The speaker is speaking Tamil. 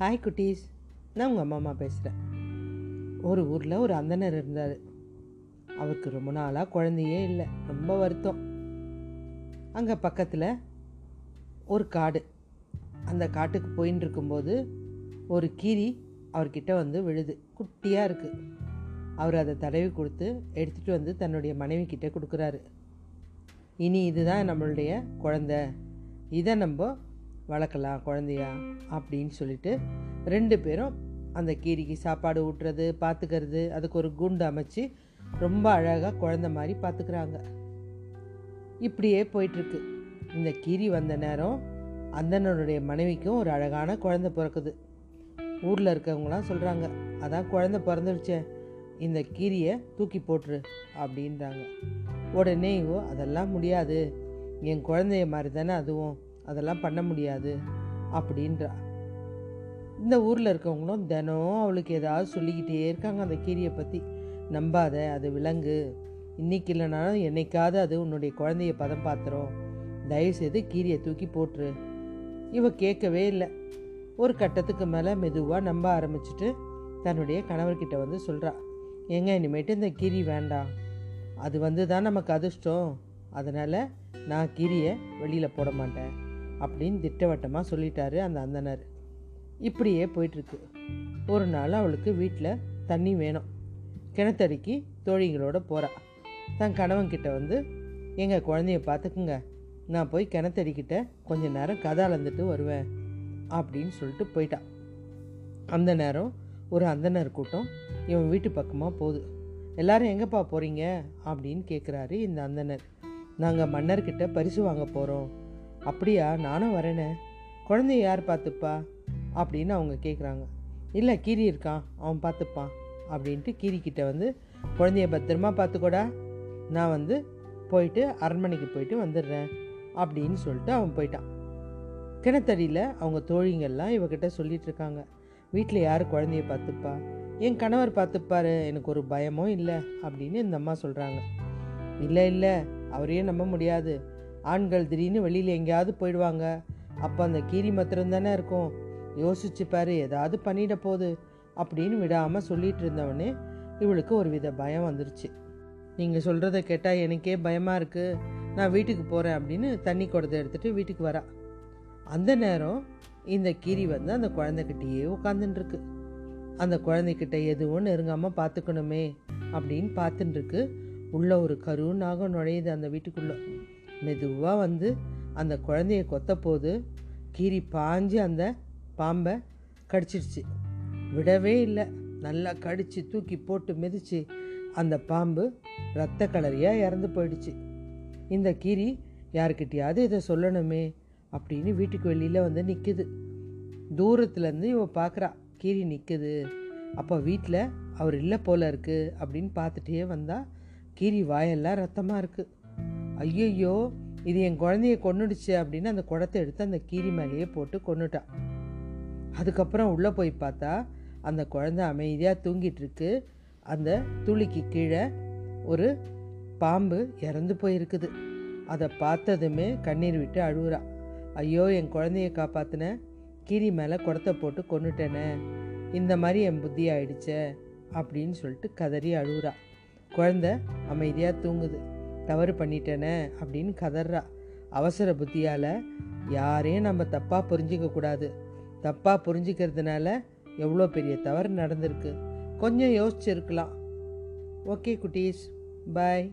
ஹாய் குட்டீஸ். நான் உங்கள் அம்மா அம்மா பேசுகிறேன் ஒரு ஊரில் ஒரு அந்தனர் இருந்தார். அவருக்கு ரொம்ப நாளாக குழந்தையே இல்லை. ரொம்ப வருத்தம். அங்கே பக்கத்தில் ஒரு காடு. அந்த காட்டுக்கு போயின்னு இருக்கும்போது ஒரு கீரி அவர்கிட்ட வந்து விழுது. குட்டியாக இருக்குது அவர் அதை தடவி கொடுத்து எடுத்துகிட்டு வந்து தன்னுடைய மனைவி கிட்டே கொடுக்குறாரு. இனி இதுதான் நம்மளுடைய குழந்த. இதை நம்ம வளர்க்கலாம் குழந்தையா அப்படின்னு சொல்லிட்டு ரெண்டு பேரும் அந்த கீரிக்கு சாப்பாடு ஊட்டுறது பார்த்துக்கிறது அதுக்கு ஒரு குண்டு அமைச்சு ரொம்ப அழகாக குழந்த மாதிரி பார்த்துக்கிறாங்க இப்படியே போயிட்டுருக்கு. இந்த கீரி வந்த நேரம் அந்தனனுடைய மனைவிக்கும் ஒரு அழகான குழந்தை பிறக்குது. ஊரில் இருக்கவங்களாம் சொல்கிறாங்க அதான் குழந்த பிறந்துருச்சே இந்த கீரியை தூக்கி போட்டுரு அப்படின்றாங்க. உடனே இவோ அதெல்லாம் முடியாது. என் குழந்தைய மாதிரி தானே அதுவும். அதெல்லாம் பண்ண முடியாது அப்படின்றா. இந்த ஊரில் இருக்கவங்களும் தினம் அவளுக்கு ஏதாவது சொல்லிக்கிட்டே இருக்காங்க அந்த கீரியை பற்றி நம்பாத அது விலங்கு. இன்னைக்கு இல்லைனாலும் என்னைக்காவது அது உன்னுடைய குழந்தைய பதம் பார்த்துரும் தயவுசெய்து கீரியை தூக்கி போட்டுரு. இவ கேட்கவே இல்லை. ஒரு கட்டத்துக்கு மேலே மெதுவாக நம்ப ஆரம்பிச்சிட்டு தன்னுடைய கணவர்கிட்ட வந்து சொல்கிறா ஏங்க இனிமேட்டு இந்த கீரி வேண்டாம். அது வந்து தான் நமக்கு அதிர்ஷ்டம். அதனால் நான் கீரியை வெளியில் போட மாட்டேன். அப்படின்னு திட்டவட்டமாக சொல்லிட்டாரு அந்த அந்தனர் இப்படியே போயிட்டுருக்கு. ஒரு நாள் அவளுக்கு வீட்டில் தண்ணி வேணும். கிணத்தடிக்கு தோழிகளோட போகிறா தன் கணவன்கிட்ட வந்து எங்கள் குழந்தைய பார்த்துக்குங்க நான் போய் கிணத்தடிக்கிட்ட கொஞ்ச நேரம் கதை அளந்துட்டு வருவேன் அப்படின்னு சொல்லிட்டு போயிட்டான் அந்த நேரம் ஒரு அந்தனர் கூட்டம் இவன் வீட்டு பக்கமாக போகுது. எல்லாரும் எங்கேப்பா போகிறீங்க அப்படின்னு கேட்குறாரு இந்த அந்தனர் நாங்கள் மன்னர்கிட்ட பரிசு வாங்க போகிறோம் அப்படியா நானும் வரேனே. குழந்தைய யார் பார்த்துப்பா? அப்படின்னு அவங்க கேட்குறாங்க இல்லை கீரி இருக்கான். அவன் பார்த்துப்பான். அப்படின்ட்டு கீரிக்கிட்ட வந்து குழந்தைய பத்திரமா பார்த்துக்கோடா. நான் வந்து போயிட்டு அரண்மனைக்கு போயிட்டு வந்துடுறேன். அப்படின்னு சொல்லிட்டு அவன் போயிட்டான். கிணத்தடியில் அவங்க தோழிங்கள்லாம் இவகிட்ட சொல்லிட்டு இருக்காங்க. வீட்டில் யார் குழந்தைய பார்த்துப்பா? என் கணவர் பார்த்துப்பாரு. எனக்கு ஒரு பயமும் இல்லை. அப்படின்னு இந்த அம்மா சொல்கிறாங்க இல்லை இல்லை. அவரையே நம்ப முடியாது. ஆண்கள் திடீர்னு வெளியில் எங்கேயாவது போயிடுவாங்க. அப்போ அந்த கீரி மாத்திரம் தானே இருக்கும். யோசிச்சு பாரு ஏதாவது பண்ணிட போகுது. அப்படின்னு விடாமல் சொல்லிட்டு இருந்தவனே இவளுக்கு ஒரு வித பயம் வந்துருச்சு. நீங்கள் சொல்கிறத கேட்டால் எனக்கே பயமாக இருக்குது நான் வீட்டுக்கு போகிறேன் அப்படின்னு தண்ணி குடத்தை எடுத்துகிட்டு வீட்டுக்கு வரா. அந்த நேரம் இந்த கீரி வந்து அந்த குழந்தைக்கிட்டேயே உட்காந்துட்டுருக்கு அந்த குழந்தைகிட்ட எதுவும் நெருங்காமல் பார்த்துக்கணுமே அப்படின்னு பார்த்துட்டுருக்கு உள்ள ஒரு கரு நாகம் நுழையுது அந்த வீட்டுக்குள்ளே. மெதுவாக வந்து அந்த குழந்தைய கொத்த போது கீரி பாஞ்சு அந்த பாம்பை கடிச்சிடுச்சு. விடவே இல்லை. நல்லா கடித்து தூக்கி போட்டு மிதிச்சு அந்த பாம்பு ரத்த கலரியாக இறந்து போயிடுச்சு. இந்த கீரி யாருக்கிட்டையாவது இதை சொல்லணுமே அப்படின்னு வீட்டுக்கு வெளியில் வந்து நிற்குது தூரத்துலேருந்து இவ பார்க்குறா கீரி நிற்குது அப்போ வீட்டில் அவர் இல்லை போல இருக்குது அப்படின்னு பார்த்துட்டே வந்தால் கீரி வாயெல்லாம் ரத்தமாக இருக்குது ஐயையோ இது என் குழந்தைய கொண்டுடுச்சு அப்படின்னு அந்த குடத்தை எடுத்து அந்த கீரி மேலேயே போட்டு கொண்டுட்டான் அதுக்கப்புறம் உள்ளே போய் பார்த்தா அந்த குழந்தை அமைதியாக தூங்கிட்டு இருக்கு. அந்த துளிக்கு கீழே ஒரு பாம்பு இறந்து போயிருக்குது. அதை பார்த்ததுமே கண்ணீர் விட்டு அழுகுறா. ஐயோ என் குழந்தைய காப்பாற்றினேன் கீரி மேலே குடத்தை போட்டு கொண்டுட்டேனே இந்த மாதிரி என் புத்தி ஆயிடுச்சே அப்படின்னு சொல்லிட்டு கதறி அழுகுறா. குழந்தை அமைதியாக தூங்குது. தவறு பண்ணிட்டேனே அப்படின்னு கதறா. அவசர புத்தியால் யாரையும் நம்ம தப்பாக புரிஞ்சிக்க கூடாது. தப்பாக புரிஞ்சிக்கிறதுனால எவ்வளோ பெரிய தவறு நடந்திருக்கு. கொஞ்சம் யோசிச்சிருக்கலாம். ஓகே குட்டீஸ். பாய்.